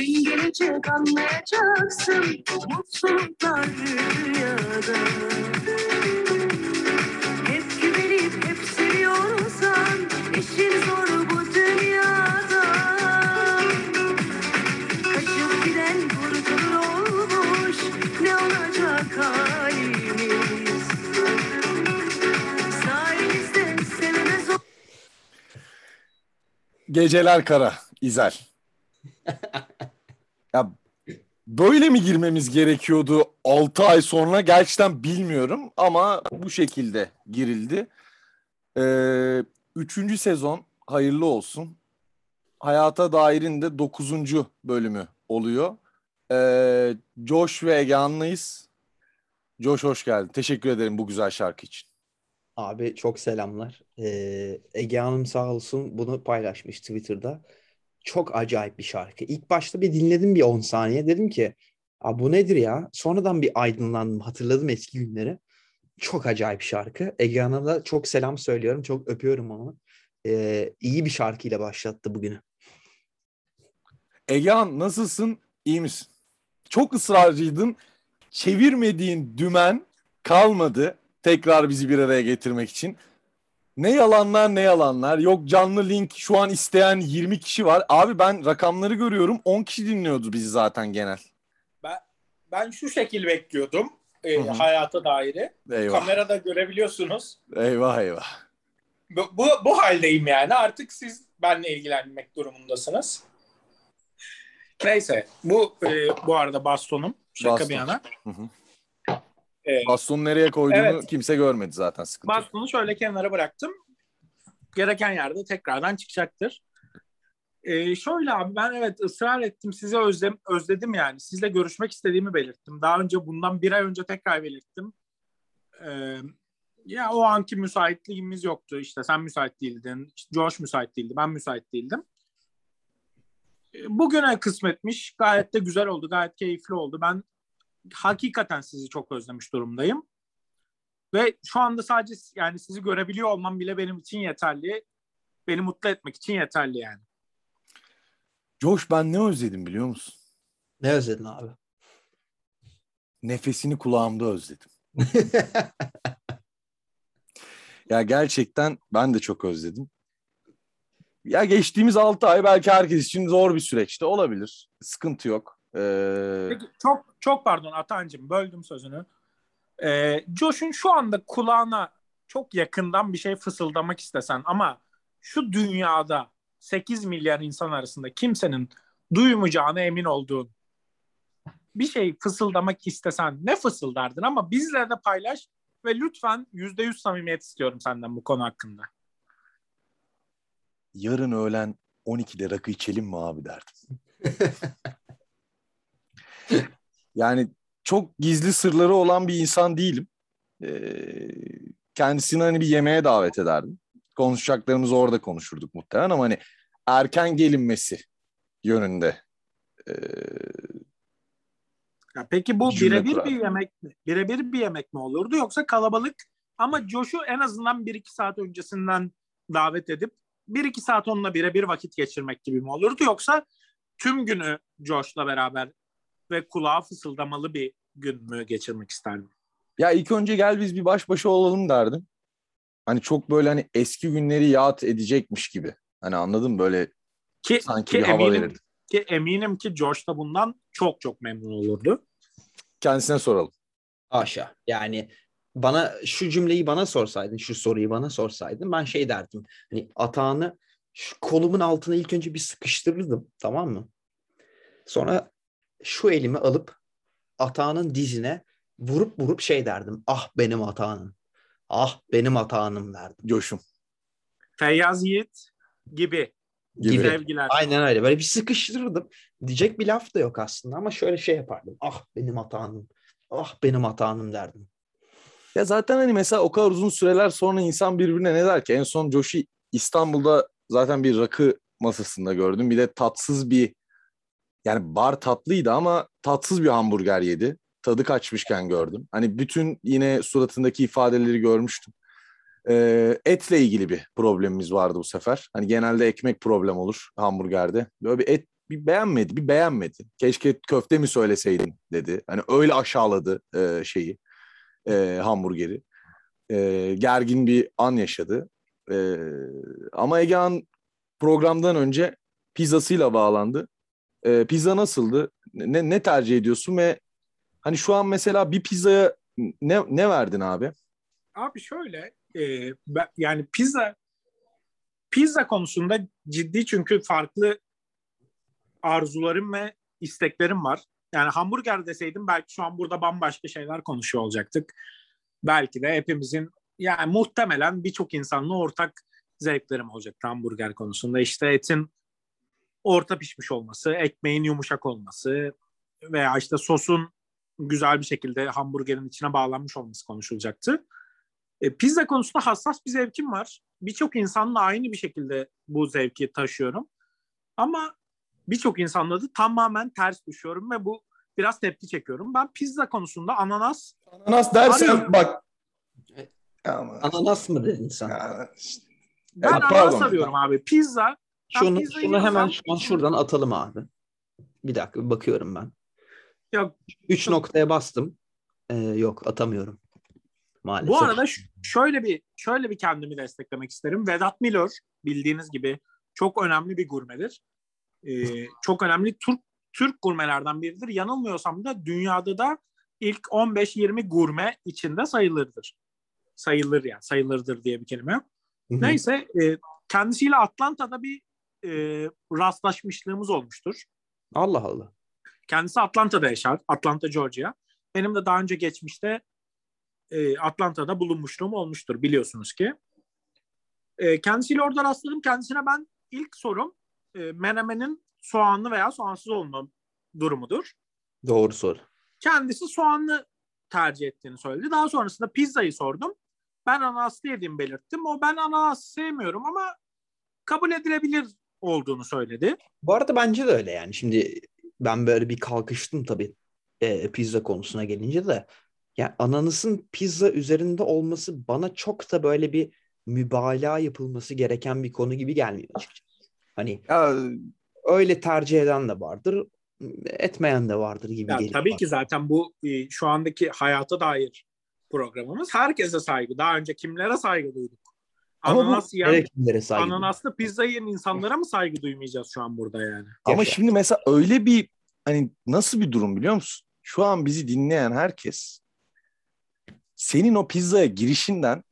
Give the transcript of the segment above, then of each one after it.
Gün gelecek anlayacaksın mutluluklar rüyada. Hep güvenip hep seviyorsan işin zor bu dünyada. Kaçıp giden kurtulur olmuş ne olacak halimiz? Sayenizde sevemez Geceler kara, İzel. ya böyle mi girmemiz gerekiyordu 6 ay sonra gerçekten bilmiyorum ama bu şekilde girildi. Ee, üçüncü sezon hayırlı olsun. Hayata Dair'in de dokuzuncu bölümü oluyor. Ee, Josh ve Egehan'lıyız. Josh hoş geldin. Teşekkür ederim bu güzel şarkı için. Abi çok selamlar. Ee, Ege Hanım sağ olsun bunu paylaşmış Twitter'da. Çok acayip bir şarkı. İlk başta bir dinledim bir 10 saniye. Dedim ki Aa, bu nedir ya? Sonradan bir aydınlandım. Hatırladım eski günleri. Çok acayip şarkı. Ege Hanım'a da çok selam söylüyorum. Çok öpüyorum onu. Ee, iyi bir şarkıyla başlattı bugünü. Egehan nasılsın? İyi misin? Çok ısrarcıydın. Çevirmediğin dümen kalmadı. Tekrar bizi bir araya getirmek için. Ne yalanlar ne yalanlar. Yok canlı link şu an isteyen 20 kişi var. Abi ben rakamları görüyorum. 10 kişi dinliyordu bizi zaten genel. Ben, ben şu şekil bekliyordum e, Hı hı. hayata dair. Eyvah. Kamerada görebiliyorsunuz. Eyvah eyvah. Bu, bu, bu haldeyim yani. Artık siz benimle ilgilenmek durumundasınız. Neyse. Bu e, bu arada bastonum. Şaka Baston. bir yana. Hı hı. E, Bastonu nereye koyduğunu Evet. kimse görmedi zaten sıkıntı. bastonu şöyle kenara bıraktım. Gereken yerde tekrardan çıkacaktır. E, şöyle abi ben evet ısrar ettim. Sizi özlem, özledim yani. Sizle görüşmek istediğimi belirttim. Daha önce bundan bir ay önce tekrar belirttim. E, ya o anki müsaitliğimiz yoktu. İşte sen müsait değildin. işte Josh müsait değildi. Ben müsait değildim. E, Bugüne kısmetmiş. Gayet de güzel oldu. Gayet keyifli oldu. Ben hakikaten sizi çok özlemiş durumdayım. Ve şu anda sadece yani sizi görebiliyor olmam bile benim için yeterli. Beni mutlu etmek için yeterli yani. Josh ben ne özledim biliyor musun? Ne özledin abi? Nefesini kulağımda özledim. Ya gerçekten ben de çok özledim. Ya geçtiğimiz 6 ay belki herkes için zor bir süreçti. Olabilir. Sıkıntı yok. Ee, Peki, çok çok pardon Atancığım böldüm sözünü. Ee, Josh'un şu anda kulağına çok yakından bir şey fısıldamak istesen ama şu dünyada 8 milyar insan arasında kimsenin duymayacağına emin olduğun bir şey fısıldamak istesen ne fısıldardın ama bizle de paylaş ve lütfen %100 samimiyet istiyorum senden bu konu hakkında. yarın öğlen 12'de rakı içelim mi abi derdim. yani çok gizli sırları olan bir insan değilim. Ee, kendisini hani bir yemeğe davet ederdim. Konuşacaklarımızı orada konuşurduk muhtemelen ama hani erken gelinmesi yönünde ee, Ya peki bu birebir bir yemek mi? Birebir bir yemek mi olurdu yoksa kalabalık ama Josh'u en azından 1-2 saat öncesinden davet edip 1-2 saat onunla birebir vakit geçirmek gibi mi olurdu yoksa tüm günü Josh'la beraber ve kulağa fısıldamalı bir gün mü geçirmek isterdin? Ya ilk önce gel biz bir baş başa olalım derdim. Hani çok böyle hani eski günleri yad edecekmiş gibi. Hani anladın mı? Böyle Ki, sanki ki bir hava eminim, verirdi. ki eminim ki Josh da bundan çok çok memnun olurdu. Kendisine soralım. Haşa. Yani bana şu cümleyi bana sorsaydın, şu soruyu bana sorsaydın ben şey derdim. Hani atağını şu kolumun altına ilk önce bir sıkıştırırdım tamam mı? Sonra şu elimi alıp atağının dizine vurup vurup şey derdim. Ah benim atağım. Ah benim atağım derdim. Coşum Feyyaz Yiğit gibi. gibi. Sevgiler. Aynen öyle. Böyle bir sıkıştırırdım. Diyecek bir laf da yok aslında ama şöyle şey yapardım. Ah benim atağım. Ah benim atağım derdim. Ya zaten hani mesela o kadar uzun süreler sonra insan birbirine ne der ki? En son Josh'i İstanbul'da zaten bir rakı masasında gördüm. Bir de tatsız bir yani bar tatlıydı ama tatsız bir hamburger yedi. Tadı kaçmışken gördüm. Hani bütün yine suratındaki ifadeleri görmüştüm. Ee, etle ilgili bir problemimiz vardı bu sefer. Hani genelde ekmek problem olur hamburgerde. Böyle bir et bir beğenmedi, bir beğenmedi. Keşke köfte mi söyleseydin dedi. Hani öyle aşağıladı e, şeyi, e, hamburgeri. E, gergin bir an yaşadı. E, ama Egehan programdan önce pizzasıyla bağlandı. E, pizza nasıldı? Ne, ne tercih ediyorsun ve hani şu an mesela bir pizzaya ne, ne verdin abi? Abi şöyle e, ben, yani pizza pizza konusunda ciddi çünkü farklı arzularım ve isteklerim var. Yani hamburger deseydim belki şu an burada bambaşka şeyler konuşuyor olacaktık. Belki de hepimizin yani muhtemelen birçok insanla ortak zevklerim olacaktı hamburger konusunda. İşte etin orta pişmiş olması, ekmeğin yumuşak olması veya işte sosun güzel bir şekilde hamburgerin içine bağlanmış olması konuşulacaktı. E, pizza konusunda hassas bir zevkim var. Birçok insanla aynı bir şekilde bu zevki taşıyorum. Ama birçok insanla da tamamen ters düşüyorum ve bu biraz tepki çekiyorum. Ben pizza konusunda ananas Ananas dersen Arıyorum. bak. Ama, Ananas mı dedin sen? ya işte. ben Evet, ananas pardon. arıyorum abi. Pizza Şunu, şunu hemen şu an şuradan atalım abi. Bir dakika bir bakıyorum ben. Yok. Üç noktaya bastım. Ee, yok atamıyorum. Maalesef. Bu arada şöyle bir şöyle bir kendimi desteklemek isterim. Vedat Milor bildiğiniz gibi çok önemli bir gurmedir. Ee, çok önemli Türk Türk gurmelerden biridir. Yanılmıyorsam da dünyada da ilk 15-20 gurme içinde sayılırdır. Sayılır yani sayılırdır diye bir kelime yok. Hı hı. Neyse e, kendisiyle Atlanta'da bir e, rastlaşmışlığımız olmuştur. Allah Allah. Kendisi Atlanta'da yaşar. Atlanta, Georgia. Benim de daha önce geçmişte e, Atlanta'da bulunmuşluğum olmuştur biliyorsunuz ki. E, kendisiyle orada rastladım. Kendisine ben ilk sorum e, menemenin soğanlı veya soğansız olma durumudur. Doğru soru. Kendisi soğanlı tercih ettiğini söyledi. Daha sonrasında pizzayı sordum. Ben ananaslı yediğimi belirttim. O ben ananas sevmiyorum ama kabul edilebilir olduğunu söyledi. Bu arada bence de öyle yani. Şimdi ben böyle bir kalkıştım tabii e, pizza konusuna gelince de. Ya ananasın pizza üzerinde olması bana çok da böyle bir mübalağa yapılması gereken bir konu gibi gelmiyor açıkçası. Hani Ya, öyle tercih eden de vardır, etmeyen de vardır gibi Ya, geliyor. tabii bana. ki zaten bu e, şu andaki hayata dair programımız herkese saygı. Daha önce kimlere saygı duyduk? Ama bu Ananas yiyen, kimlere saygı ananaslı pizza yiyen insanlara mı saygı duymayacağız şu an burada yani? ama Yaşa. şimdi mesela öyle bir hani nasıl bir durum biliyor musun? Şu an bizi dinleyen herkes senin o pizzaya girişinden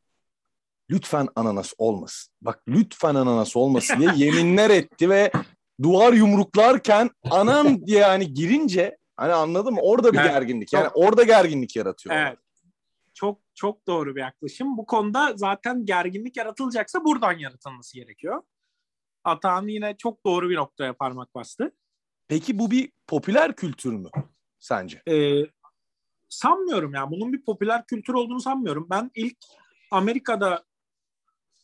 lütfen ananas olmasın. Bak lütfen ananas olmasın diye yeminler etti ve duvar yumruklarken anam diye hani girince hani anladın mı? Orada bir Evet, gerginlik. Yani çok- orada gerginlik yaratıyor. Evet. Çok çok doğru bir yaklaşım. Bu konuda zaten gerginlik yaratılacaksa buradan yaratılması gerekiyor. Atahan yine çok doğru bir noktaya parmak bastı. Peki bu bir popüler kültür mü sence? Ee, sanmıyorum ya. Bunun bir popüler kültür olduğunu sanmıyorum. Ben ilk Amerika'da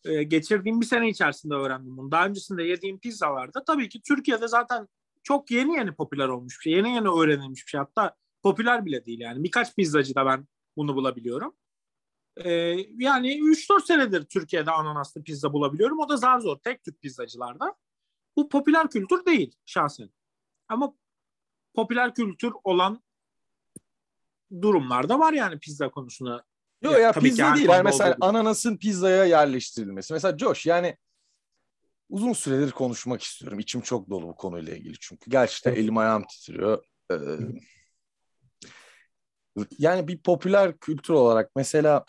e, geçirdiğim bir sene içerisinde öğrendim bunu. Daha öncesinde yediğim pizzalarda tabii ki Türkiye'de zaten çok yeni yeni popüler olmuş bir şey. Yeni yeni öğrenilmiş bir şey. Hatta popüler bile değil yani. Birkaç pizzacıda ben bunu bulabiliyorum. Ee, yani 3-4 senedir Türkiye'de ananaslı pizza bulabiliyorum. O da zar zor. Tek tük pizzacılarda. Bu popüler kültür değil şahsen. Ama popüler kültür olan durumlarda var yani pizza konusunda. Yok Ya, ya, pizza değil. Yani mesela gibi. ananasın pizzaya yerleştirilmesi. Mesela Josh yani uzun süredir konuşmak istiyorum. İçim çok dolu bu konuyla ilgili çünkü. Gerçekten elim ayağım titriyor. Ee, yani bir popüler kültür olarak mesela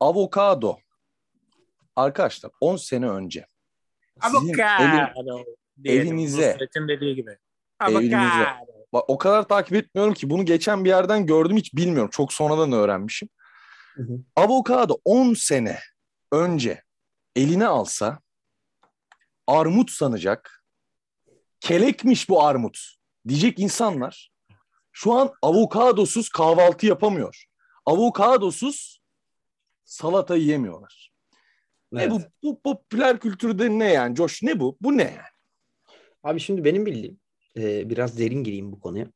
avokado. Arkadaşlar 10 sene önce sizin elin- Avokado. diyelim, elinize- dediği gibi. Elinize- Avokado. Bak, o kadar takip etmiyorum ki bunu geçen bir yerden gördüm hiç bilmiyorum. Çok sonradan öğrenmişim. Hı hı. Avokado 10 sene önce eline alsa armut sanacak. Kelekmiş bu armut diyecek insanlar şu an avokadosuz kahvaltı yapamıyor. Avokadosuz salata yiyemiyorlar. Ne Evet. bu, bu popüler kültürde ne yani Josh ne bu? Bu ne yani? Abi şimdi benim bildiğim e, biraz derin gireyim bu konuya.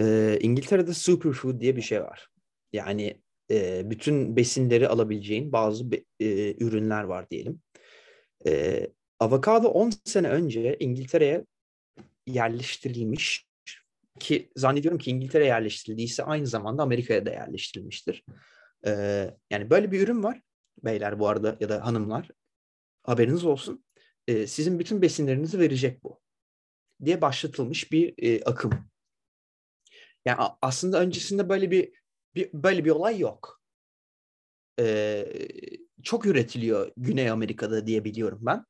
E, İngiltere'de superfood diye bir şey var. Yani e, bütün besinleri alabileceğin bazı be- e, ürünler var diyelim. E, avokado 10 sene önce İngiltere'ye yerleştirilmiş ki zannediyorum ki İngiltere yerleştirildiyse aynı zamanda Amerika'ya da yerleştirilmiştir. Ee, yani böyle bir ürün var beyler bu arada ya da hanımlar haberiniz olsun. Ee, sizin bütün besinlerinizi verecek bu diye başlatılmış bir e, akım. Yani aslında öncesinde böyle bir, bir böyle bir olay yok. Ee, çok üretiliyor Güney Amerika'da diye biliyorum ben.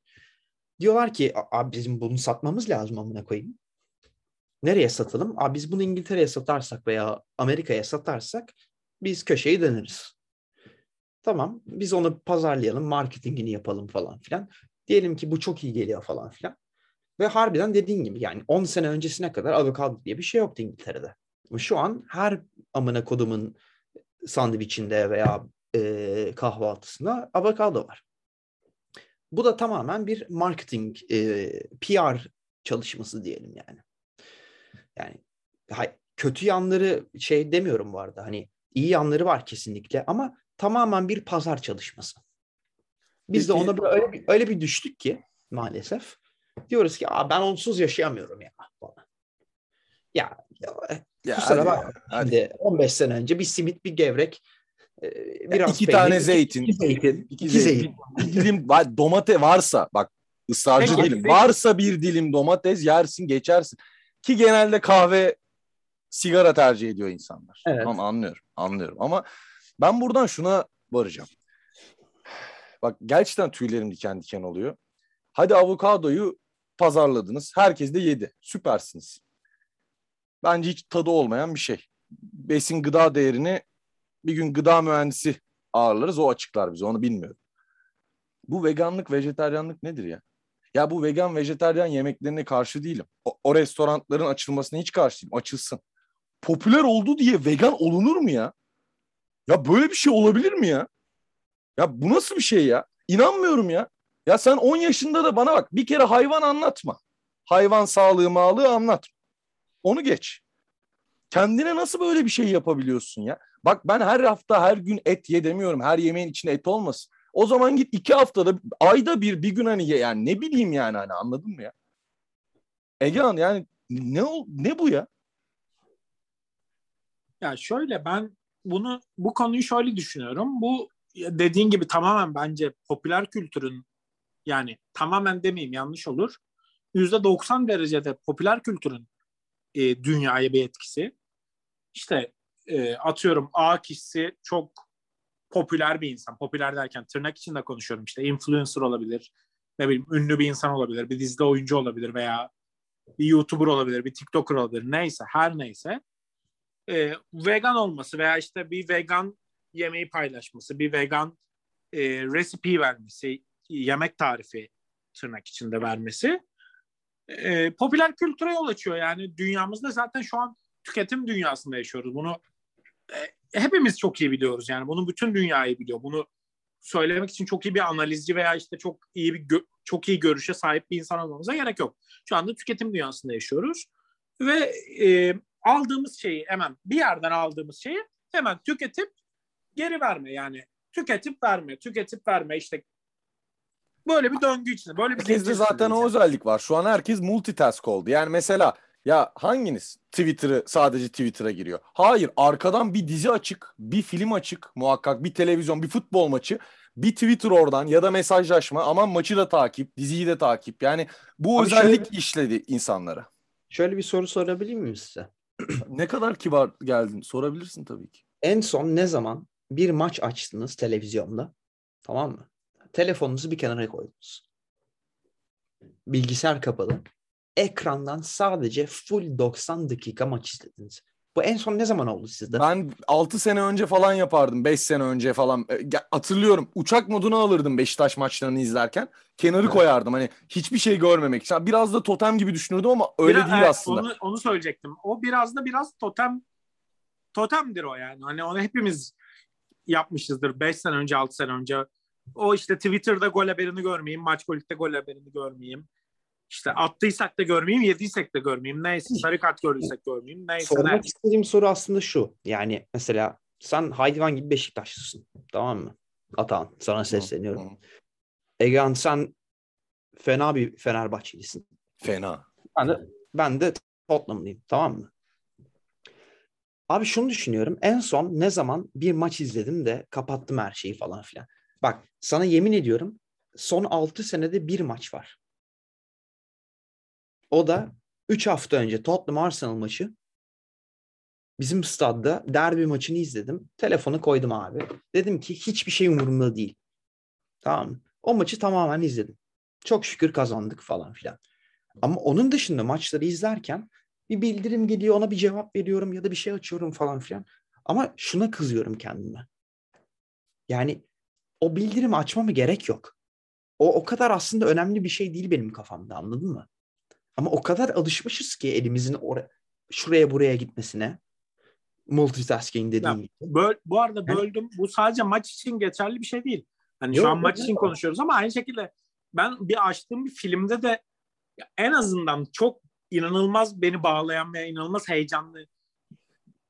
Diyorlar ki "A- abi bizim bunu satmamız lazım amına koyayım. Nereye satalım? Abi biz bunu İngiltere'ye satarsak veya Amerika'ya satarsak biz köşeyi döneriz. Tamam biz onu pazarlayalım, marketingini yapalım falan filan. Diyelim ki bu çok iyi geliyor falan filan. Ve harbiden dediğin gibi yani 10 sene öncesine kadar avokado diye bir şey yoktu İngiltere'de. Şu an her amına kodumun sandviçinde veya e, kahvaltısında avokado var. Bu da tamamen bir marketing, e, PR çalışması diyelim yani. Yani kötü yanları şey demiyorum bu arada. Hani iyi yanları var kesinlikle ama tamamen bir pazar çalışması. Biz de ona böyle öyle bir, öyle bir düştük ki maalesef. Diyoruz ki Aa, ben onsuz yaşayamıyorum ya falan. Ya, ya Ya kusura. Şimdi 15 sene önce bir simit, bir gevrek, e, Ya biraz iki peynir, tane zeytin, iki zeytin, iki, iki zeytin, zeytin. bir dilim va- domate varsa bak ısrarcı Peki, değilim. Varsa bir dilim domates yersin geçersin. Ki genelde kahve sigara tercih ediyor insanlar. Evet. Tamam anlıyorum anlıyorum ama ben buradan şuna varacağım. Bak gerçekten tüylerim diken diken oluyor. Hadi avokadoyu pazarladınız. Herkes de yedi. Süpersiniz. Bence hiç tadı olmayan bir şey. Besin gıda değerini bir gün gıda mühendisi ağırlarız. O açıklar bize. Onu bilmiyorum. Bu veganlık, vejetaryenlik nedir ya? Ya bu vegan, vejetaryen yemeklerine karşı değilim. O, o restoranların açılmasına hiç karşı değilim. Açılsın. Popüler oldu diye vegan olunur mu ya? Ya böyle bir şey olabilir mi ya? Ya bu nasıl bir şey ya? İnanmıyorum ya. Ya sen 10 yaşında da bana bak bir kere hayvan anlatma. Hayvan sağlığı mağlığı anlatma. Onu geç. Kendine nasıl böyle bir şey yapabiliyorsun ya? Bak ben her hafta her gün et ye demiyorum. Her yemeğin içinde et olmasın. O zaman git iki haftada ayda bir bir gün hani yani ne bileyim yani hani anladın mı ya? Egehan yani ne ne bu ya? Ya şöyle ben bunu bu konuyu şöyle düşünüyorum. Bu dediğin gibi tamamen bence popüler kültürün yani tamamen demeyeyim yanlış olur. %90 derecede popüler kültürün e, dünyaya bir etkisi. İşte e, atıyorum A kişisi çok popüler bir insan. Popüler derken tırnak içinde konuşuyorum. İşte influencer olabilir. Ne bileyim ünlü bir insan olabilir. Bir dizide oyuncu olabilir veya bir YouTuber olabilir. Bir TikToker olabilir. Neyse her neyse e, vegan olması veya işte bir vegan yemeği paylaşması, bir vegan e, recipe vermesi, yemek tarifi tırnak içinde vermesi e, popüler kültüre yol açıyor. Yani dünyamızda zaten şu an tüketim dünyasında yaşıyoruz. Bunu hepimiz çok iyi biliyoruz. Yani bunu bütün dünyayı biliyor. Bunu söylemek için çok iyi bir analizci veya işte çok iyi bir gö- çok iyi görüşe sahip bir insan olmamıza gerek yok. Şu anda tüketim dünyasında yaşıyoruz ve e, aldığımız şeyi hemen bir yerden aldığımız şeyi hemen tüketip geri verme yani tüketip verme, tüketip verme işte böyle bir döngü içinde. Böyle bir Herkeste zaten o içindeyiz. özellik var. Şu an herkes multitask oldu. Yani mesela ya hanginiz Twitter'ı sadece Twitter'a giriyor? Hayır, arkadan bir dizi açık, bir film açık muhakkak, bir televizyon, bir futbol maçı, bir Twitter oradan ya da mesajlaşma. Aman maçı da takip, diziyi de takip. Yani bu Abi özellik işledi insanlara. Şöyle bir soru sorabilir miyim size? Ne kadar kibar geldin sorabilirsin tabii ki. En son ne zaman bir maç açtınız televizyonda? Tamam mı? Telefonunuzu bir kenara koydunuz. Bilgisayar kapalı. Ekrandan sadece full 90 dakika maç izlediniz. Bu en son ne zaman oldu sizde? Ben 6 sene önce falan yapardım. 5 sene önce falan. E, Hatırlıyorum. Uçak moduna alırdım Beşiktaş maçlarını izlerken. Kenarı Evet. koyardım. Hani hiçbir şey görmemek için. Biraz da totem gibi düşünürdüm ama öyle Biraz- değil evet, aslında. Onu, onu söyleyecektim. O biraz da biraz totem totemdir o yani. Hani onu hepimiz yapmışızdır. 5 sene önce, 6 sene önce. O işte Twitter'da gol haberini görmeyeyim, maç golükte gol haberini görmeyeyim. İşte attıysak da görmeyeyim, yediysek de görmeyeyim. Neyse sarı kart gördüysek görmeyeyim. Neyse Sormak neyse. istediğim soru aslında şu. Yani mesela sen hayvan gibi Beşiktaşlısın. Tamam mı? Atan sana sesleniyorum. Hı. Egehan sen fena bir Fenerbahçelisin. Fena. Ben de Ben de Tottenham'lıyım tamam mı? Abi şunu düşünüyorum. En son ne zaman bir maç izledim de kapattım her şeyi falan filan. Bak sana yemin ediyorum son 6 senede bir maç var. O da 3 hafta önce Tottenham Arsenal maçı. Bizim stadda derbi maçını izledim. Telefonu koydum abi. Dedim ki hiçbir şey umurumda değil. Tamam mı? O maçı tamamen izledim. Çok şükür kazandık falan filan. Ama onun dışında maçları izlerken bir bildirim geliyor ona bir cevap veriyorum ya da bir şey açıyorum falan filan. Ama şuna kızıyorum kendime. Yani o bildirimi açmama gerek yok. O o kadar aslında önemli bir şey değil benim kafamda anladın mı? Ama o kadar alışmışız ki elimizin oraya şuraya buraya gitmesine. Multitasking dediğim Ya, gibi. Böl, bu arada Yani- böldüm. Bu sadece maç için geçerli bir şey değil. Hani Yok, şu an yok, maç yok. için konuşuyoruz ama aynı şekilde ben bir açtığım bir filmde de en azından çok inanılmaz beni bağlayan ve inanılmaz heyecanlı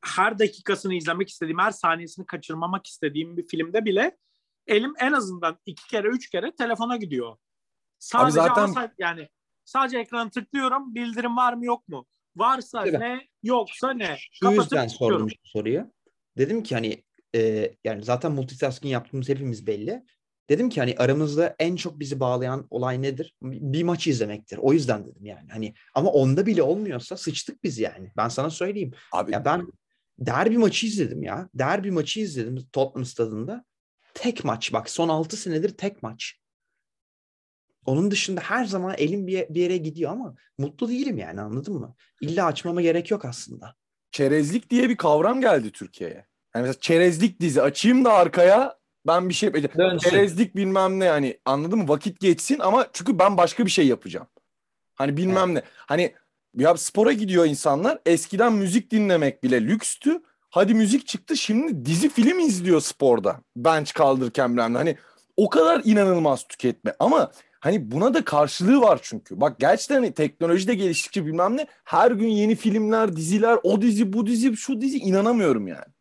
her dakikasını izlemek istediğim, her saniyesini kaçırmamak istediğim bir filmde bile elim en azından iki kere, üç kere telefona gidiyor. Sadece zaten- ama yani sadece ekranı tıklıyorum, bildirim var mı yok mu? Varsa Tabii. ne, yoksa ne? Şu Kapatıp yüzden sordum şu soruyu. Dedim ki hani e, yani zaten multitasking yaptığımız hepimiz belli. Dedim ki hani aramızda en çok bizi bağlayan olay nedir? Bir maç izlemektir. O yüzden dedim yani. Hani ama onda bile olmuyorsa sıçtık biz yani. Ben sana söyleyeyim. Abi Ya ben derbi maçı izledim ya. Derbi maçı izledim Tottenham stadında. Tek maç bak son 6 senedir tek maç. Onun dışında her zaman elim bir, bir yere gidiyor ama mutlu değilim yani anladın mı? İlla açmama gerek yok aslında. çerezlik diye bir kavram geldi Türkiye'ye. Yani mesela çerezlik dizi açayım da arkaya ben bir şey yapacağım. Dönsün. Çerezlik bilmem ne yani anladın mı? Vakit geçsin ama çünkü ben başka bir şey yapacağım. Hani bilmem ne. Hani ya spora gidiyor insanlar. Eskiden müzik dinlemek bile lükstü. Hadi müzik çıktı şimdi dizi film izliyor sporda. Bench kaldırırken bilmem ne. Hani o kadar inanılmaz tüketme ama hani buna da karşılığı var çünkü. Bak gerçekten hani teknoloji de geliştikçe bilmem ne her gün yeni filmler, diziler, o dizi, bu dizi, şu dizi inanamıyorum yani.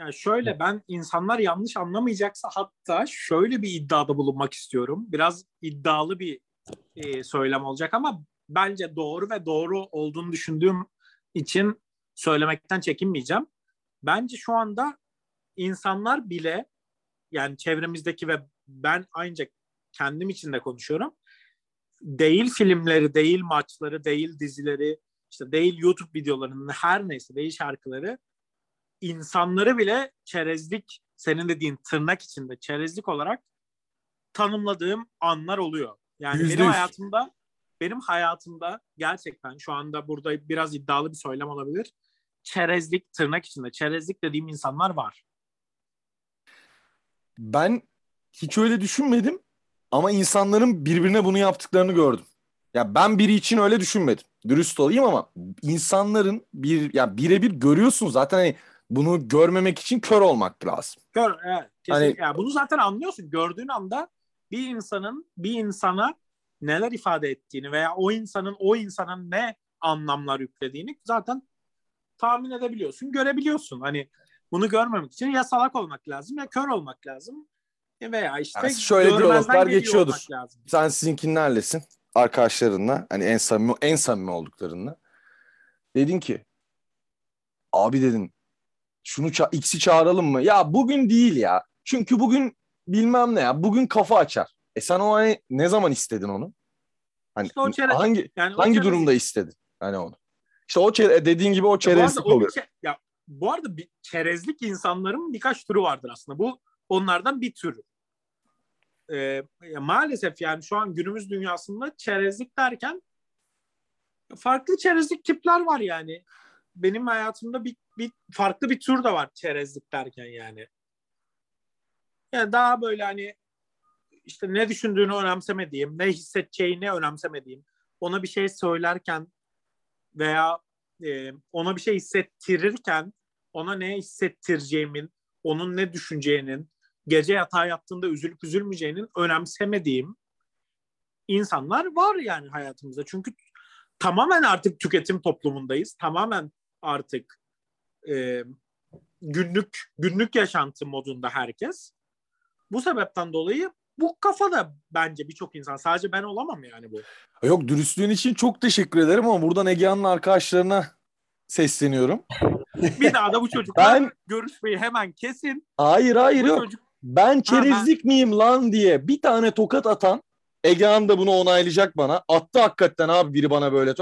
Yani şöyle ben insanlar yanlış anlamayacaksa hatta şöyle bir iddiada bulunmak istiyorum. Biraz iddialı bir e, söylem olacak ama bence doğru ve doğru olduğunu düşündüğüm için söylemekten çekinmeyeceğim. Bence şu anda insanlar bile yani çevremizdeki ve ben ancak kendim için de konuşuyorum. Değil filmleri, değil maçları, değil dizileri, işte değil YouTube videolarının her neyse değil şarkıları insanları bile çerezlik senin dediğin tırnak içinde çerezlik olarak tanımladığım anlar oluyor. Yani Yüzde benim yüz. hayatımda benim hayatımda gerçekten şu anda burada biraz iddialı bir söylem olabilir. Çerezlik tırnak içinde çerezlik dediğim insanlar var. Ben hiç öyle düşünmedim ama insanların birbirine bunu yaptıklarını gördüm. Ya ben biri için öyle düşünmedim. Dürüst olayım ama insanların bir ya birebir görüyorsun zaten hani bunu görmemek için kör olmak lazım. Gör, evet, kesinlikle. Hani- Yani bunu zaten anlıyorsun. Gördüğün anda bir insanın bir insana neler ifade ettiğini veya o insanın o insana ne anlamlar yüklediğini zaten tahmin edebiliyorsun, görebiliyorsun. Hani bunu görmemek için ya salak olmak lazım ya kör olmak lazım veya işte Yani şöyle diyaloglar geçiyordur. Sen sizinkilerlesin arkadaşlarınla hani en samimi en samimi olduklarınla. Dedin ki abi dedin şunu ça- X'i çağıralım mı? Ya bugün değil ya. Çünkü bugün bilmem ne ya. Bugün kafa açar. E sen o hani ne zaman istedin onu? Hani İşte o çere- hangi Yani o hangi çerez- durumda istedin? Hani onu. İşte o çere- dediğin gibi o Bu arada çerezlik o bir oluyor. ya bu arada bir çerezlik insanların birkaç türü vardır aslında. Bu onlardan bir türü. Ya maalesef yani şu an günümüz dünyasında çerezlik derken farklı çerezlik tipler var yani. Benim hayatımda bir, bir farklı bir tür de var çerezlik derken yani. Yani daha böyle hani işte ne düşündüğünü önemsemediğim, ne hissedeceğini önemsemediğim, ona bir şey söylerken veya e, ona bir şey hissettirirken ona ne hissettireceğimin, onun ne düşüneceğinin, gece yatağa yattığında üzülüp üzülmeyeceğinin önemsemediğim insanlar var yani hayatımızda. Çünkü tamamen artık tüketim toplumundayız. Tamamen artık e, günlük günlük yaşantı modunda herkes. Bu sebepten dolayı bu kafa da bence birçok insan. Sadece ben olamam yani bu. Yok dürüstlüğün için çok teşekkür ederim ama buradan Egehan'ın arkadaşlarına sesleniyorum. Bir daha da bu çocukla Ben görüşmeyi hemen kesin. hayır hayır Bu yok. çocuk Ben çerezlik miyim lan diye bir tane tokat atan Egehan da bunu onaylayacak bana. Attı hakikaten abi biri bana böyle.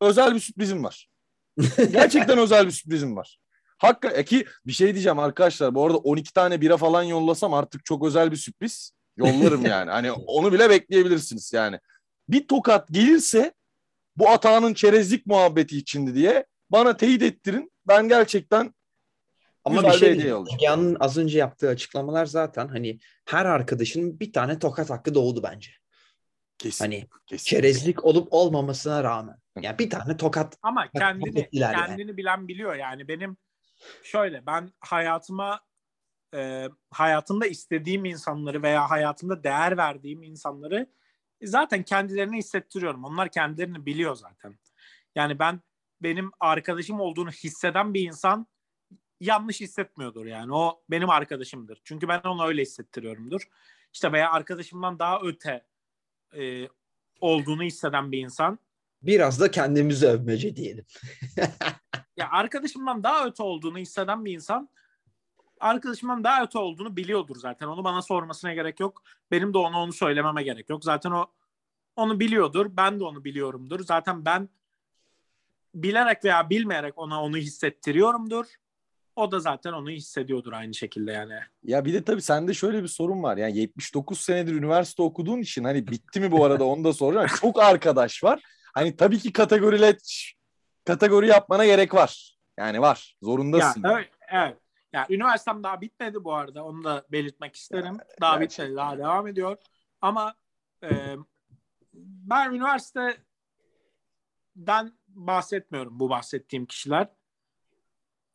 Özel bir sürprizim var. Gerçekten özel bir sürprizim var. Hakka e ki bir şey diyeceğim arkadaşlar. Bu arada 12 tane bira falan yollasam artık çok özel bir sürpriz. Yollarım yani. Hani onu bile bekleyebilirsiniz yani. Bir tokat gelirse bu atağının çerezlik muhabbeti içindi diye bana teyit ettirin. Ben gerçekten Ama bir şey olacak. Egehan'ın az önce yaptığı açıklamalar zaten hani her arkadaşının bir tane tokat hakkı doğdu bence. kesin, Hani kesin. çerezlik olup olmamasına rağmen. Yani bir tane tokat ama kendini ettiler yani. kendini bilen biliyor yani benim şöyle ben hayatıma e, hayatımda istediğim insanları veya hayatımda değer verdiğim insanları zaten kendilerini hissettiriyorum. Onlar kendilerini biliyor zaten. Yani ben benim arkadaşım olduğunu hisseden bir insan yanlış hissetmiyordur yani. O benim arkadaşımdır. Çünkü ben onu öyle hissettiriyorumdur. İşte veya arkadaşımdan daha öte e, olduğunu hisseden bir insan biraz da kendimizi övmece diyelim. ya arkadaşımdan daha öte olduğunu hisseden bir insan arkadaşımdan daha öte olduğunu biliyordur zaten. Onu bana sormasına gerek yok. Benim de ona onu söylememe gerek yok. Zaten o onu biliyordur. Ben de onu biliyorumdur. Zaten ben bilerek veya bilmeyerek ona onu hissettiriyorumdur. O da zaten onu hissediyordur aynı şekilde yani. Ya bir de tabii sende şöyle bir sorun var. Yani 79 senedir üniversite okuduğun için hani bitti mi bu arada onu da soracağım. Çok arkadaş var. Hani tabii ki kategoriyle kategori yapmana gerek var. Yani var. Ya, Zorundasın. evet, evet. Ya üniversitem daha bitmedi bu arada. Onu da belirtmek isterim. Daha gerçekten. bitmedi, daha devam ediyor. Ama e, ben üniversiteden bahsetmiyorum bu bahsettiğim kişiler.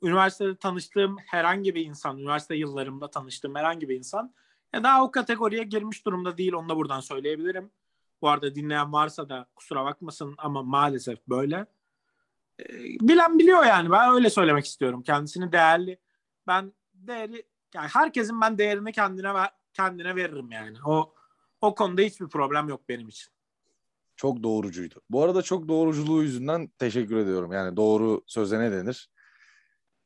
Üniversitede tanıştığım herhangi bir insan, üniversite yıllarımda tanıştığım herhangi bir insan ya daha o kategoriye girmiş durumda değil. Onu da buradan söyleyebilirim. Bu arada dinleyen varsa da kusura bakmasın ama maalesef böyle. E, bilen biliyor yani. Ben öyle söylemek istiyorum. Kendisini değerli. Ben değeri yani herkesin ben değerini kendine ver, kendine veririm yani. O o konuda hiçbir problem yok benim için. Çok doğrucuydu. Bu arada çok doğruculuğu yüzünden teşekkür ediyorum. Yani doğru söze ne denir?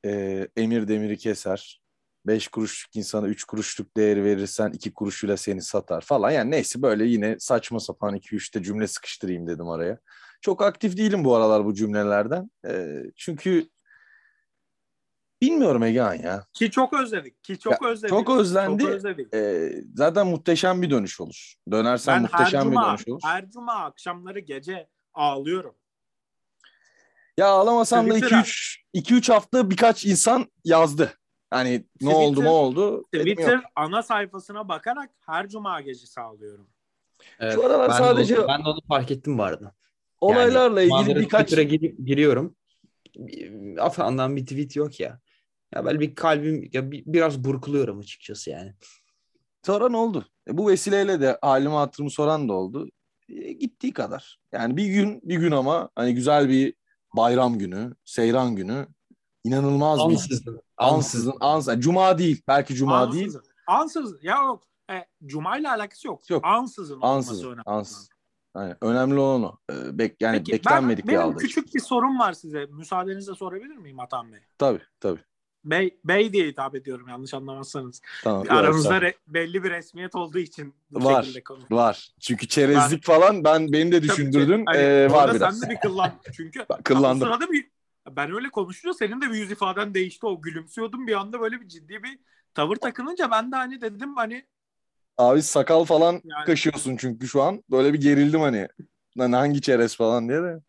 Ee, emir demiri keser. Beş kuruşluk insana üç kuruşluk değeri verirsen iki kuruşuyla seni satar falan. Yani neyse böyle yine saçma sapan iki üçte cümle sıkıştırayım dedim araya. Çok aktif değilim bu aralar bu cümlelerden. Ee, çünkü bilmiyorum Egehan ya. Ki çok özledik. Ki çok özledik. Çok özlendi. Çok özledik. Ee, zaten muhteşem bir dönüş olur. Dönersen Ben her muhteşem bir cuma, dönüş olur. her cuma akşamları gece ağlıyorum. Ya ağlamasam da Twitter'a. 2-3 2-3 hafta birkaç insan yazdı. Hani ne Twitter- oldu ne oldu. Twitter ana sayfasına bakarak her cuma gecesi ağlıyorum. Evet, Şu aralar ben sadece- de onu, ben de onu fark ettim bu arada. Olaylarla ilgili Cumaları birkaç Twitter'a gir- giriyorum. Atandan bir tweet yok ya. Ya böyle bir kalbim ya bir- biraz burkuluyorum açıkçası yani. soran oldu. E, bu vesileyle de halimi hatırımı soran da oldu. E, gittiği kadar. Yani bir gün bir gün ama hani güzel bir bayram günü, seyran günü. inanılmaz bir Ansızın. ansızın ansızın. Cuma değil. Belki cuma değil. Ansızın. Ansızın. Ya yok. E, cuma ile alakası yok. Yok. Ansızın olması Ansızın. önemli. Ansızın. Yani önemli olan o. E, bek, yani Peki, beklenmedik ben, bir benim aldırış. küçük bir sorum var size. Müsaadenizle sorabilir miyim Atan Bey? Tabii tabii. Bey, bey diye hitap ediyorum yanlış anlamazsanız. Tamam. Aramızda re- belli bir resmiyet olduğu için bu Var. şekilde konuşuyorum. Var. Çünkü çerezlik falan ben beni de düşündürdün. Hani Ee, orada var biraz. Sen de bir kıllan. Çünkü Kıllandım. sırada bir ben öyle konuşunca senin de bir yüz ifaden değişti. O gülümsüyordun bir anda böyle bir ciddi bir tavır takınınca ben de hani dedim hani Abi sakal falan Yani- kaşıyorsun çünkü şu an. Böyle bir gerildim hani. Lan hangi çerez falan diye de.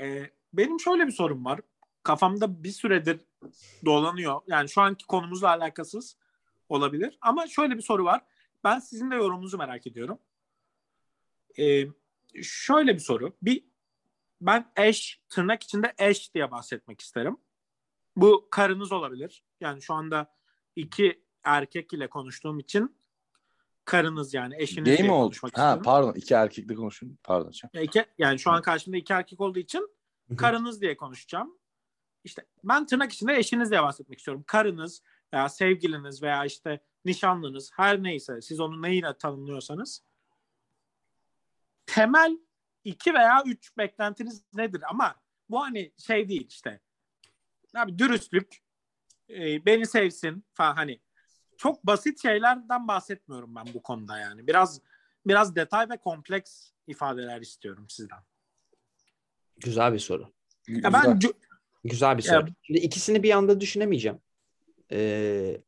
e, benim şöyle bir sorum var. Kafamda bir süredir dolanıyor. Yani şu anki konumuzla alakasız olabilir. Ama şöyle bir soru var. Ben sizin de yorumunuzu merak ediyorum. E, şöyle bir soru. Bir ben eş tırnak içinde eş diye bahsetmek isterim. Bu karınız olabilir. Yani şu anda iki erkek ile konuştuğum için karınız yani eşiniz diye mi oldu? Ha pardon iki erkekle konuşuyorum. Pardon. Ya iki- yani şu an karşımda iki erkek olduğu için karınız diye konuşacağım. İşte ben tırnak içinde eşiniz diye bahsetmek istiyorum. Karınız veya sevgiliniz veya işte nişanlınız her neyse siz onu neyle tanımlıyorsanız temel iki veya üç beklentiniz nedir? Ama bu hani şey değil işte. Abi dürüstlük, e, beni sevsin falan hani çok basit şeylerden bahsetmiyorum ben bu konuda yani. Biraz biraz detay ve kompleks ifadeler istiyorum sizden. Güzel bir soru. Ya ben cu- Güzel bir Ya- soru. Şimdi ikisini bir anda düşünemeyeceğim. Ee,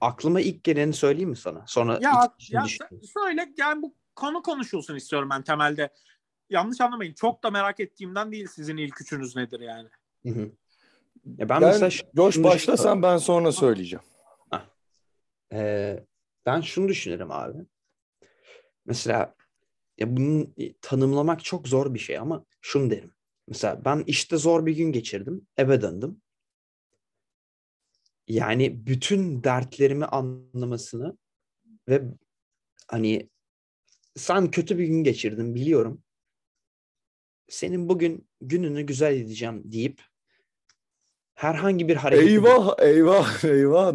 aklıma ilk geleni söyleyeyim mi sana? Sonra ya, ya söyle yani bu konu konuşulsun istiyorum ben temelde. Yanlış anlamayın. Çok da merak ettiğimden değil sizin ilk üçünüz nedir yani. Hı hı. Ya ben, Ben, mesela şunu başlasan ben sonra söyleyeceğim. Ee, ben şunu düşünürüm abi. Mesela ya bunu tanımlamak çok zor bir şey ama şunu derim. Mesela ben işte zor bir gün geçirdim. Eve döndüm. Yani bütün dertlerimi anlamasını ve hani sen kötü bir gün geçirdin biliyorum. Senin bugün gününü güzel edeceğim deyip herhangi bir hareket Eyvah eyvah eyvah.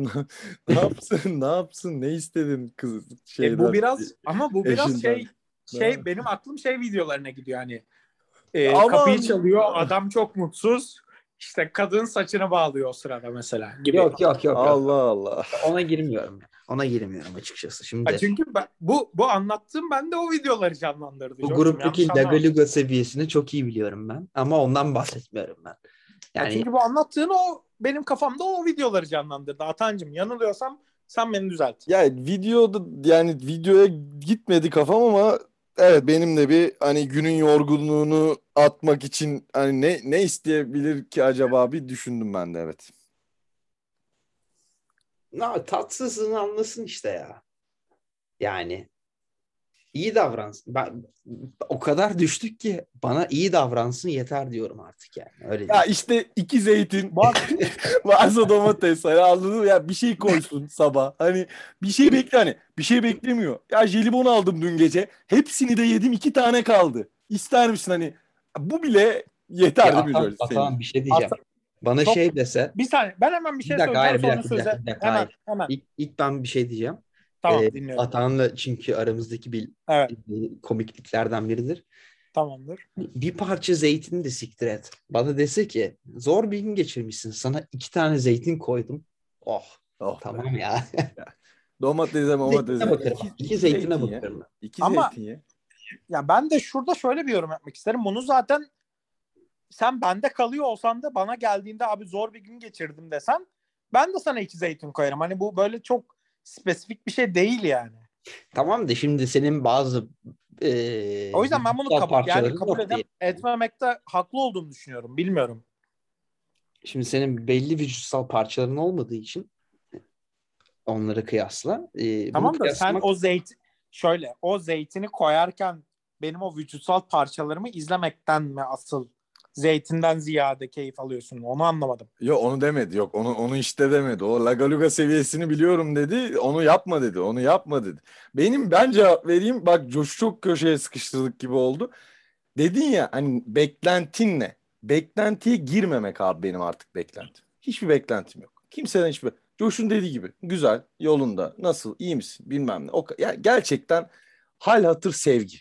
ne yapsın ne yapsın ne istedin kız E, şeyden. bu biraz ama bu biraz eşinden. şey şey benim aklım şey videolarına gidiyor hani. E, Aman! kapıyı çalıyor adam çok mutsuz. İşte kadın saçını bağlıyor o sırada mesela gibi. Yok yok yok. Allah Allah. Ona girmiyorum. Ona girmiyorum açıkçası. Şimdi Ha, çünkü ben, bu bu anlattığım ben de o videoları canlandırdı. bu gruptaki. Lagaluga seviyesini çok iyi biliyorum ben. Ama ondan bahsetmiyorum ben. Ya Yani çünkü bu anlattığın o benim kafamda o videoları canlandırdı. Atancım yanılıyorsam sen beni düzelt. Ya videoda yani videoya gitmedi kafam ama evet benim de bir hani günün yorgunluğunu atmak için hani ne ne isteyebilir ki acaba bir düşündüm ben de evet. na, tatsızlığını anlasın işte ya. Yani iyi davransın. Ben o kadar düştük ki bana iyi davransın yeter diyorum artık yani. Öyle Ya işte iki zeytin Bak varsa domates hani anladın mı? Ya bir şey koysun sabah. Hani bir şey bekle hani bir şey beklemiyor. Ya jelibon aldım dün gece. Hepsini de yedim iki tane kaldı. İster misin hani bu bile yeter Ya değil Atan-? Atan bir şey diyeceğim. Ata- Bana Çok- şey dese bir saniye ben hemen bir şey Bir dakika, hayır, söyleyeceğim bir sonra dakika, bir söze. dakika, bir dakika, hemen hayır. hemen. ilk, ilk ben bir şey diyeceğim. Tamam Ee, dinliyorum. Atan'la çünkü aramızdaki bir Evet komikliklerden biridir. tamamdır. Bir parça zeytini de siktir et. Bana dese ki zor bir gün geçirmişsin. Sana iki tane zeytin koydum. Oh Oh be. tamam ya. Domatese domatese. bakarım. İki, İki zeytine zeytin bakarım. ben. İki Ama- zeytin ye. Ya ben de şurada şöyle bir yorum yapmak isterim. Bunu zaten sen bende kalıyor olsan da bana geldiğinde abi zor bir gün geçirdim desen ben de sana iki zeytin koyarım. Hani bu böyle çok spesifik bir şey değil yani. Tamam da şimdi senin bazı e, O yüzden ben bunu kabul, yani kabul edem, etmemekte haklı olduğumu düşünüyorum. Bilmiyorum. Şimdi senin belli vücutsal parçaların olmadığı için onları kıyasla. e, Tamam da sen kıyaslamak- o zeyt şöyle o zeytini koyarken benim o vücutsal parçalarımı izlemekten mi asıl zeytinden ziyade keyif alıyorsun? Onu anlamadım. Yok onu demedi. Yok onu onu işte demedi. O Lagaluga seviyesini biliyorum dedi. Onu yapma dedi. Onu yapma dedi. Benim ben cevap vereyim. Bak Josh'u çok köşeye sıkıştırdık gibi oldu. Dedin ya hani beklentin ne? Beklentiye girmemek abi benim artık beklentim. Hiçbir beklentim yok. Kimseden hiçbir. Josh'un dediği gibi güzel, yolunda, nasıl, iyi misin bilmem ne. O, ya gerçekten hal hatır sevgi.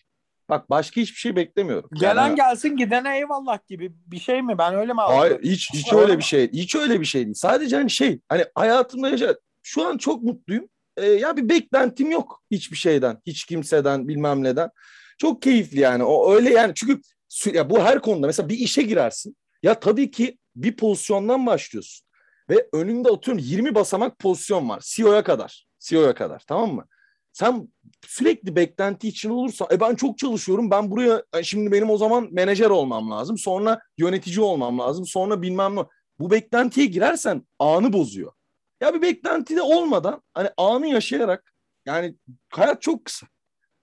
Bak başka hiçbir şey beklemiyorum. Gelen Yani- gelsin gidene eyvallah gibi bir şey mi? Ben öyle mi Hayır algılıyorum? hiç hiç Ama- öyle bir şey hiç öyle bir şey değil. Sadece hani şey hani hayatımda yaşa şu an çok mutluyum. Ee, ya bir beklentim yok hiçbir şeyden, hiç kimseden, bilmem neden. Çok keyifli yani. O öyle yani çünkü ya bu her konuda mesela bir işe girersin. Ya tabii ki bir pozisyondan başlıyorsun. Ve önünde atıyorum 20 basamak pozisyon var. CEO'ya kadar. CEO'ya kadar tamam mı? Sen sürekli beklenti için olursa e ben çok çalışıyorum ben buraya e, şimdi benim o zaman menajer olmam lazım sonra yönetici olmam lazım sonra bilmem ne bu beklentiye girersen anı bozuyor. Ya bir beklentide olmadan hani anı yaşayarak yani hayat çok kısa.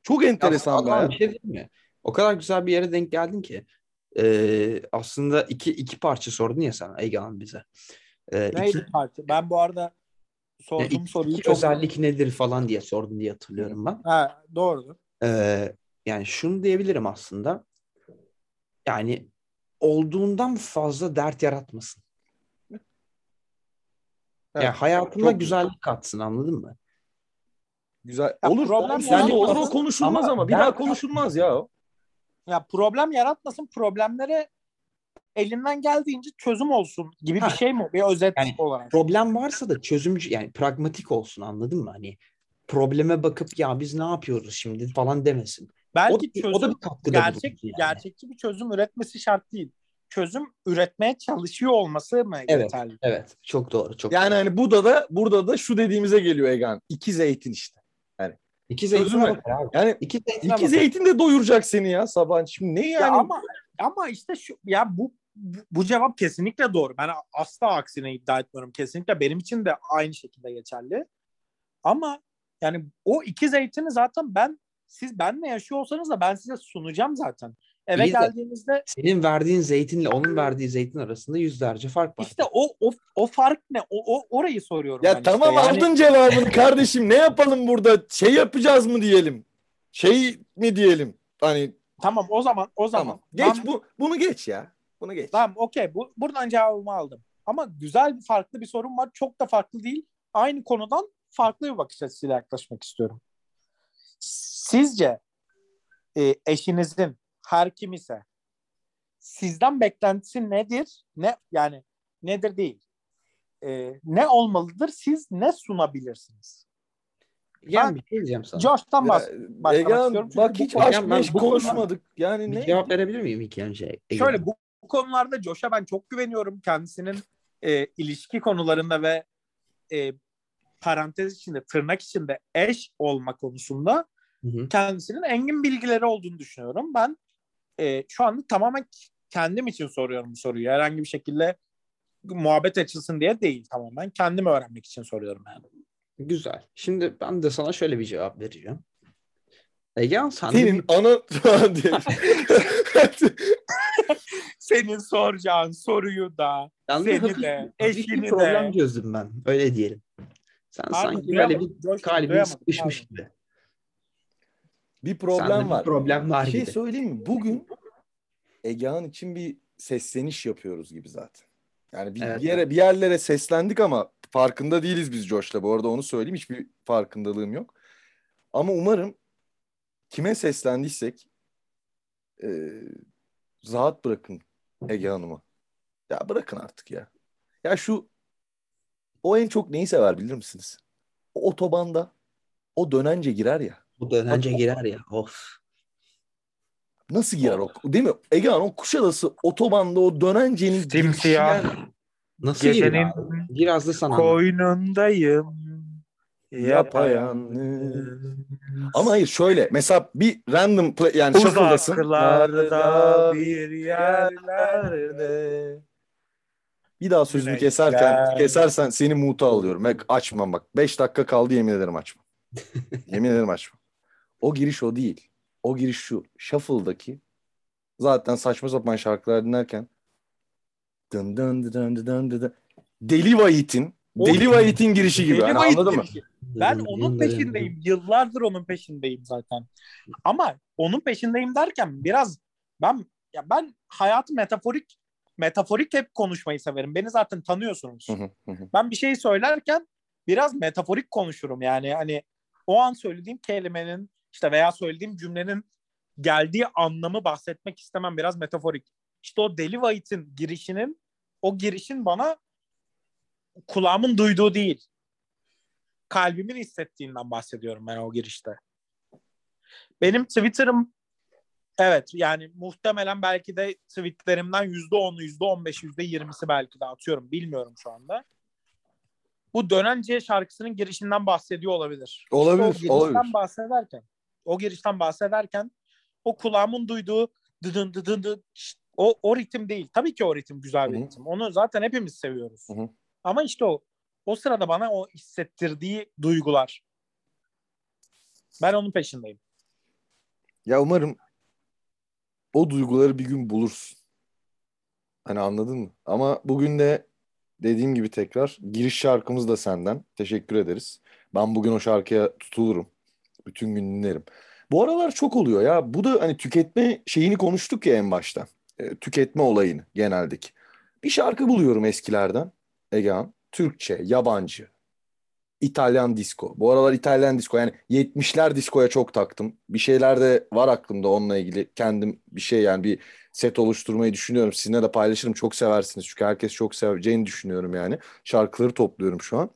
Çok enteresan Ama hayat. bir şey diyeyim mi? O kadar güzel bir yere denk geldin ki. Ee, aslında iki iki parça sordun ya sen Egehan bize. Ee, iki, Neydi parça? Ben bu arada sorduğum iki- soruyu çok... özellik nedir falan diye sordun diye hatırlıyorum ben. Ha, doğrudur. Ee, yani şunu diyebilirim aslında. Yani olduğundan fazla dert yaratmasın. Evet, Yani hayatına çok güzellik katsın anladın mı? Güzel. Ya olur. problem yani olur o konuşulmaz Ama ama, bir daha konuşulmaz ya o. Ya problem yaratmasın, problemlere elinden geldiğince çözüm olsun gibi Ha. bir şey mi? Bir özet Yani olarak. Problem varsa da çözümcü yani pragmatik olsun anladın mı? Hani probleme bakıp ya biz ne yapıyoruz şimdi falan demesin. Belki o, da- çözüm o da bir katkıda gerçek yani. gerçekçi bir çözüm üretmesi şart değil. Çözüm üretmeye çalışıyor olması mı Evet. yeterli? Evet çok doğru çok Yani doğru. hani burada da burada da şu dediğimize geliyor Egan. İki zeytin işte. İki zeytine evet. bakar abi. Yani İki iki bakar. zeytin de doyuracak seni ya sabah. Şimdi ne yani? Ya ama ama işte şu ya bu bu, cevap kesinlikle doğru. Ben asla aksine iddia etmiyorum. Kesinlikle benim için de aynı şekilde geçerli. Ama yani o iki zeytini zaten ben siz benle yaşıyor olsanız da ben size sunacağım zaten. Eve İyi de- geldiğinizde Senin verdiğin zeytinle onun verdiği zeytin arasında yüzlerce fark var. işte o o o fark ne? O, o orayı soruyorum Ya ben işte. tamam Yani- aldın cevabını kardeşim. Ne yapalım burada? Şey yapacağız mı diyelim? Şey mi diyelim? Hani Tamam o zaman o zaman. tamam. Geç Ben- bu bunu geç ya. Bunu geç. Tamam okey. Bu, buradan cevabımı aldım. Ama güzel bir farklı bir sorun var. Çok da farklı değil. Aynı konudan farklı bir bakış açısıyla yaklaşmak istiyorum. Sizce e, eşinizin her kim ise sizden beklentisi nedir? Ne yani nedir değil. E, ne olmalıdır? Siz ne sunabilirsiniz? Yani Ben- bir şey diyeceğim sana. Josh'tan Ya, bahs- başlamak istiyorum. Çünkü bak hiç aşk meşk konuşmadık. Yani Bir ne? cevap verebilir miyim ilk önce? Şöyle bu, bu konularda Josh'a ben çok güveniyorum. Kendisinin e, ilişki konularında ve e, parantez içinde, tırnak içinde eş olma konusunda Hı hı. kendisinin engin bilgileri olduğunu düşünüyorum. Ben e, şu anda tamamen kendim için soruyorum bu soruyu. Herhangi bir şekilde muhabbet açılsın diye değil tamamen. Kendim öğrenmek için soruyorum yani. Güzel. Şimdi ben de sana şöyle bir cevap vereceğim. Egehan sen Senin bir- ana diye. Senin soracağın soruyu da de seni hafif- de, eşini bir problem de. çözdüm ben. Öyle diyelim. Sen Pardon, sanki duyamadım. böyle bir kalbin sıkışmış gibi. bir Sende problem bir var. problem var Bir şey gibi. söyleyeyim mi? Bugün Egehan için bir sesleniş yapıyoruz gibi zaten. Yani bir, Evet. bir yere bir yerlere seslendik ama farkında değiliz biz Josh'la. Bu arada onu söyleyeyim hiçbir farkındalığım yok. Ama umarım kime seslendiysek e, rahat bırakın Ege Hanım'ı. Ya bırakın artık ya. Ya şu o en çok neyi sever bilir misiniz? O otobanda o dönence girer ya. Bu dönence Bak- girer ya. Of. Nasıl girer o? Değil mi? Egehan o Kuşadası otobanda o dönencenin Simsiyah. girişinden Nasıl girer Gecenin abi? Biraz da sana. koynundayım. yapayalnız. Ama hayır şöyle mesela bir random play, yani shuffle'dasın. Uzaklarda bir yerlerde. Bir daha sözünü Güneşler. keserken kesersen seni muta alıyorum. Bak açmam bak. 5 dakika kaldı yemin ederim açmam. yemin ederim açmam. O giriş o değil. O giriş şu. Shuffle'daki zaten saçma sapan şarkılar dinlerken dın dın dın dın dın dın. Deli Vahit'in Deli Vahit'in girişi gibi. Deli Yani anladın mı? girişi. Ben onun peşindeyim. Yıllardır onun peşindeyim zaten. Ama onun peşindeyim derken biraz ben ya ben hayatı metaforik metaforik hep konuşmayı severim. Beni zaten tanıyorsunuz. Ben bir şey söylerken biraz metaforik konuşurum. Yani hani o an söylediğim kelimenin işte veya söylediğim cümlenin geldiği anlamı bahsetmek istemem. Biraz metaforik. İşte o Deli White'in girişinin o girişin bana kulağımın duyduğu değil. Kalbimin hissettiğinden bahsediyorum ben o girişte. Benim Twitter'ım evet yani muhtemelen belki de tweetlerimden %10'u, %15'i, %20'si belki de atıyorum. Bilmiyorum şu anda. Bu Dönence şarkısının girişinden bahsediyor olabilir. Olabilir, İşte o girişten olabilir. bahsederken o girişten bahsederken o kulağımın duyduğu dıdın dıdın dı o, o ritim değil. Tabii ki o ritim güzel bir Hı hı. ritim. Onu zaten hepimiz seviyoruz. Hı hı. Ama işte o o sırada bana o hissettirdiği duygular. Ben onun peşindeyim. Ya umarım o duyguları bir gün bulursun. Hani anladın mı? Ama bugün de dediğim gibi tekrar giriş şarkımız da senden. Teşekkür ederiz. Ben bugün o şarkıya tutulurum. Bütün gün dinlerim. Bu aralar çok oluyor ya. Bu da hani tüketme şeyini konuştuk ya en başta. E, tüketme olayını geneldeki. Bir şarkı buluyorum eskilerden Egehan. Türkçe, yabancı, İtalyan disco. Bu aralar İtalyan disco yani 70'ler diskoya çok taktım. Bir şeyler de var aklımda onunla ilgili. Kendim bir şey yani bir set oluşturmayı düşünüyorum. Sizinle de paylaşırım. Çok seversiniz. Çünkü herkes çok seveceğini düşünüyorum yani. Şarkıları topluyorum şu an.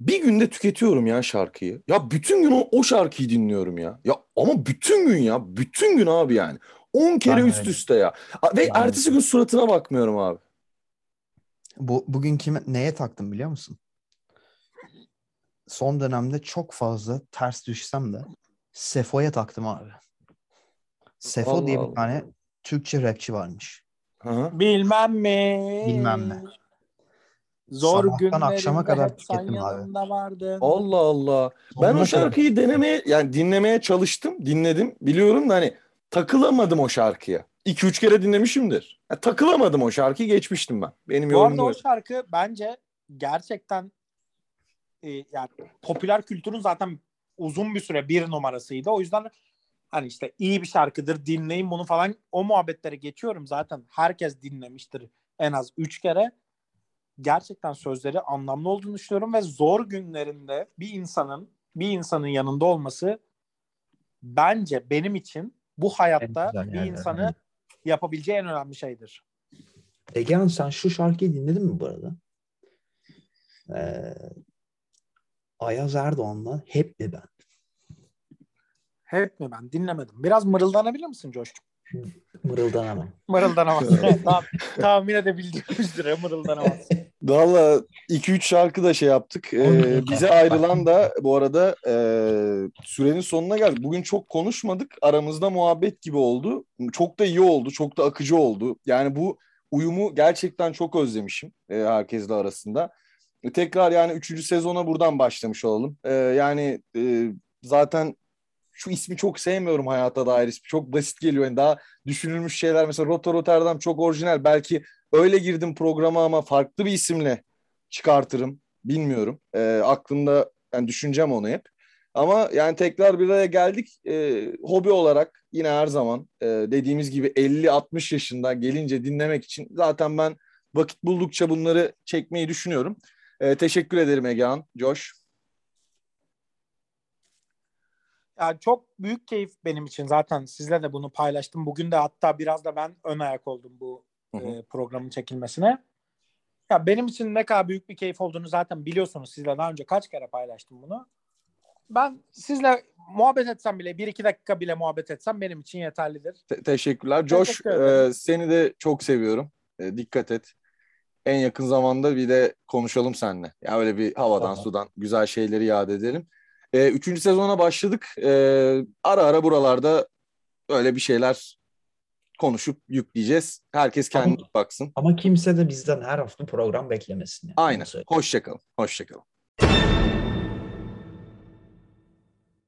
Bir günde tüketiyorum ya şarkıyı. Ya bütün gün o, o şarkıyı dinliyorum ya. Ya ama bütün gün ya. Bütün gün abi yani. 10 kere Ben üst üste ya. Ve Ben ertesi gün suratına bakmıyorum abi. Bu bugün kime neye taktım biliyor musun? Son dönemde çok fazla ters düşsem de Sefo'ya taktım abi. Sefo Allah diye bir Allah. tane Türkçe rapçi varmış. Hı. Bilmem mi? Bilmem ne. Zor Sabahtan akşama kadar tükettim abi. vardın. Allah Allah. Ben Sonuna o şarkıyı denemeye yani dinlemeye çalıştım, dinledim. Biliyorum da hani takılamadım o şarkıya. 2-3 kere dinlemişimdir. Ya, takılamadım o şarkıyı geçmiştim ben. Benim Bu yorumum arada o şarkı bence gerçekten e, yani popüler kültürün zaten uzun bir süre bir numarasıydı. O yüzden hani işte iyi bir şarkıdır dinleyin bunu falan o muhabbetlere geçiyorum zaten herkes dinlemiştir en az üç kere. Gerçekten sözleri anlamlı olduğunu düşünüyorum ve zor günlerinde bir insanın bir insanın yanında olması bence benim için bu hayatta bir yerler, insanı. Yapabileceği en önemli şeydir. Egehan sen şu şarkıyı dinledin mi bu arada? Ee, Ayaz Erdoğan'la Hep mi ben? Hep mi ben dinlemedim. Biraz mırıldanabilir misin Coş'cum? Mırıldanamam. Mırıldanamaz. Tam, tahmin edebildiğim üzere mırıldanamaz. Valla 2-3 şarkı da şey yaptık. Ee, bize ayrılan da bu arada e, sürenin sonuna geldik. Bugün çok konuşmadık. Aramızda muhabbet gibi oldu. Çok da iyi oldu. Çok da akıcı oldu. Yani bu uyumu gerçekten çok özlemişim e, herkesle arasında. E, tekrar yani 3. sezona buradan başlamış olalım. E, yani e, zaten şu ismi çok sevmiyorum hayata dair ismi. Çok basit geliyor. Yani daha düşünülmüş şeyler mesela Roto Rotterdam çok orijinal. Belki öyle girdim programa ama farklı bir isimle çıkartırım. Bilmiyorum. E, aklımda yani düşüneceğim onu hep. Ama yani tekrar bir araya geldik. E, hobi olarak yine her zaman e, dediğimiz gibi 50-60 yaşında gelince dinlemek için zaten ben vakit buldukça bunları çekmeyi düşünüyorum. E, teşekkür ederim Egehan, Josh. Yani çok büyük keyif benim için zaten sizle de bunu paylaştım. Bugün de hatta biraz da ben ön ayak oldum bu Hı hı. e, programın çekilmesine. Ya benim için ne kadar büyük bir keyif olduğunu zaten biliyorsunuz. Sizle daha önce kaç kere paylaştım bunu. Ben sizle muhabbet etsem bile bir iki dakika bile muhabbet etsem benim için yeterlidir. Te- teşekkürler. Josh Teşekkür e, seni de çok seviyorum. E, dikkat et. En yakın zamanda bir de konuşalım seninle. Ya öyle bir havadan Tamam. sudan güzel şeyleri yad edelim. E, üçüncü sezona başladık. E, ara ara buralarda öyle bir şeyler konuşup yükleyeceğiz. Herkes kendine Ama- baksın. Ama kimse de bizden her hafta program beklemesin. yani. Aynen. Hoşçakalın. Hoşçakalın.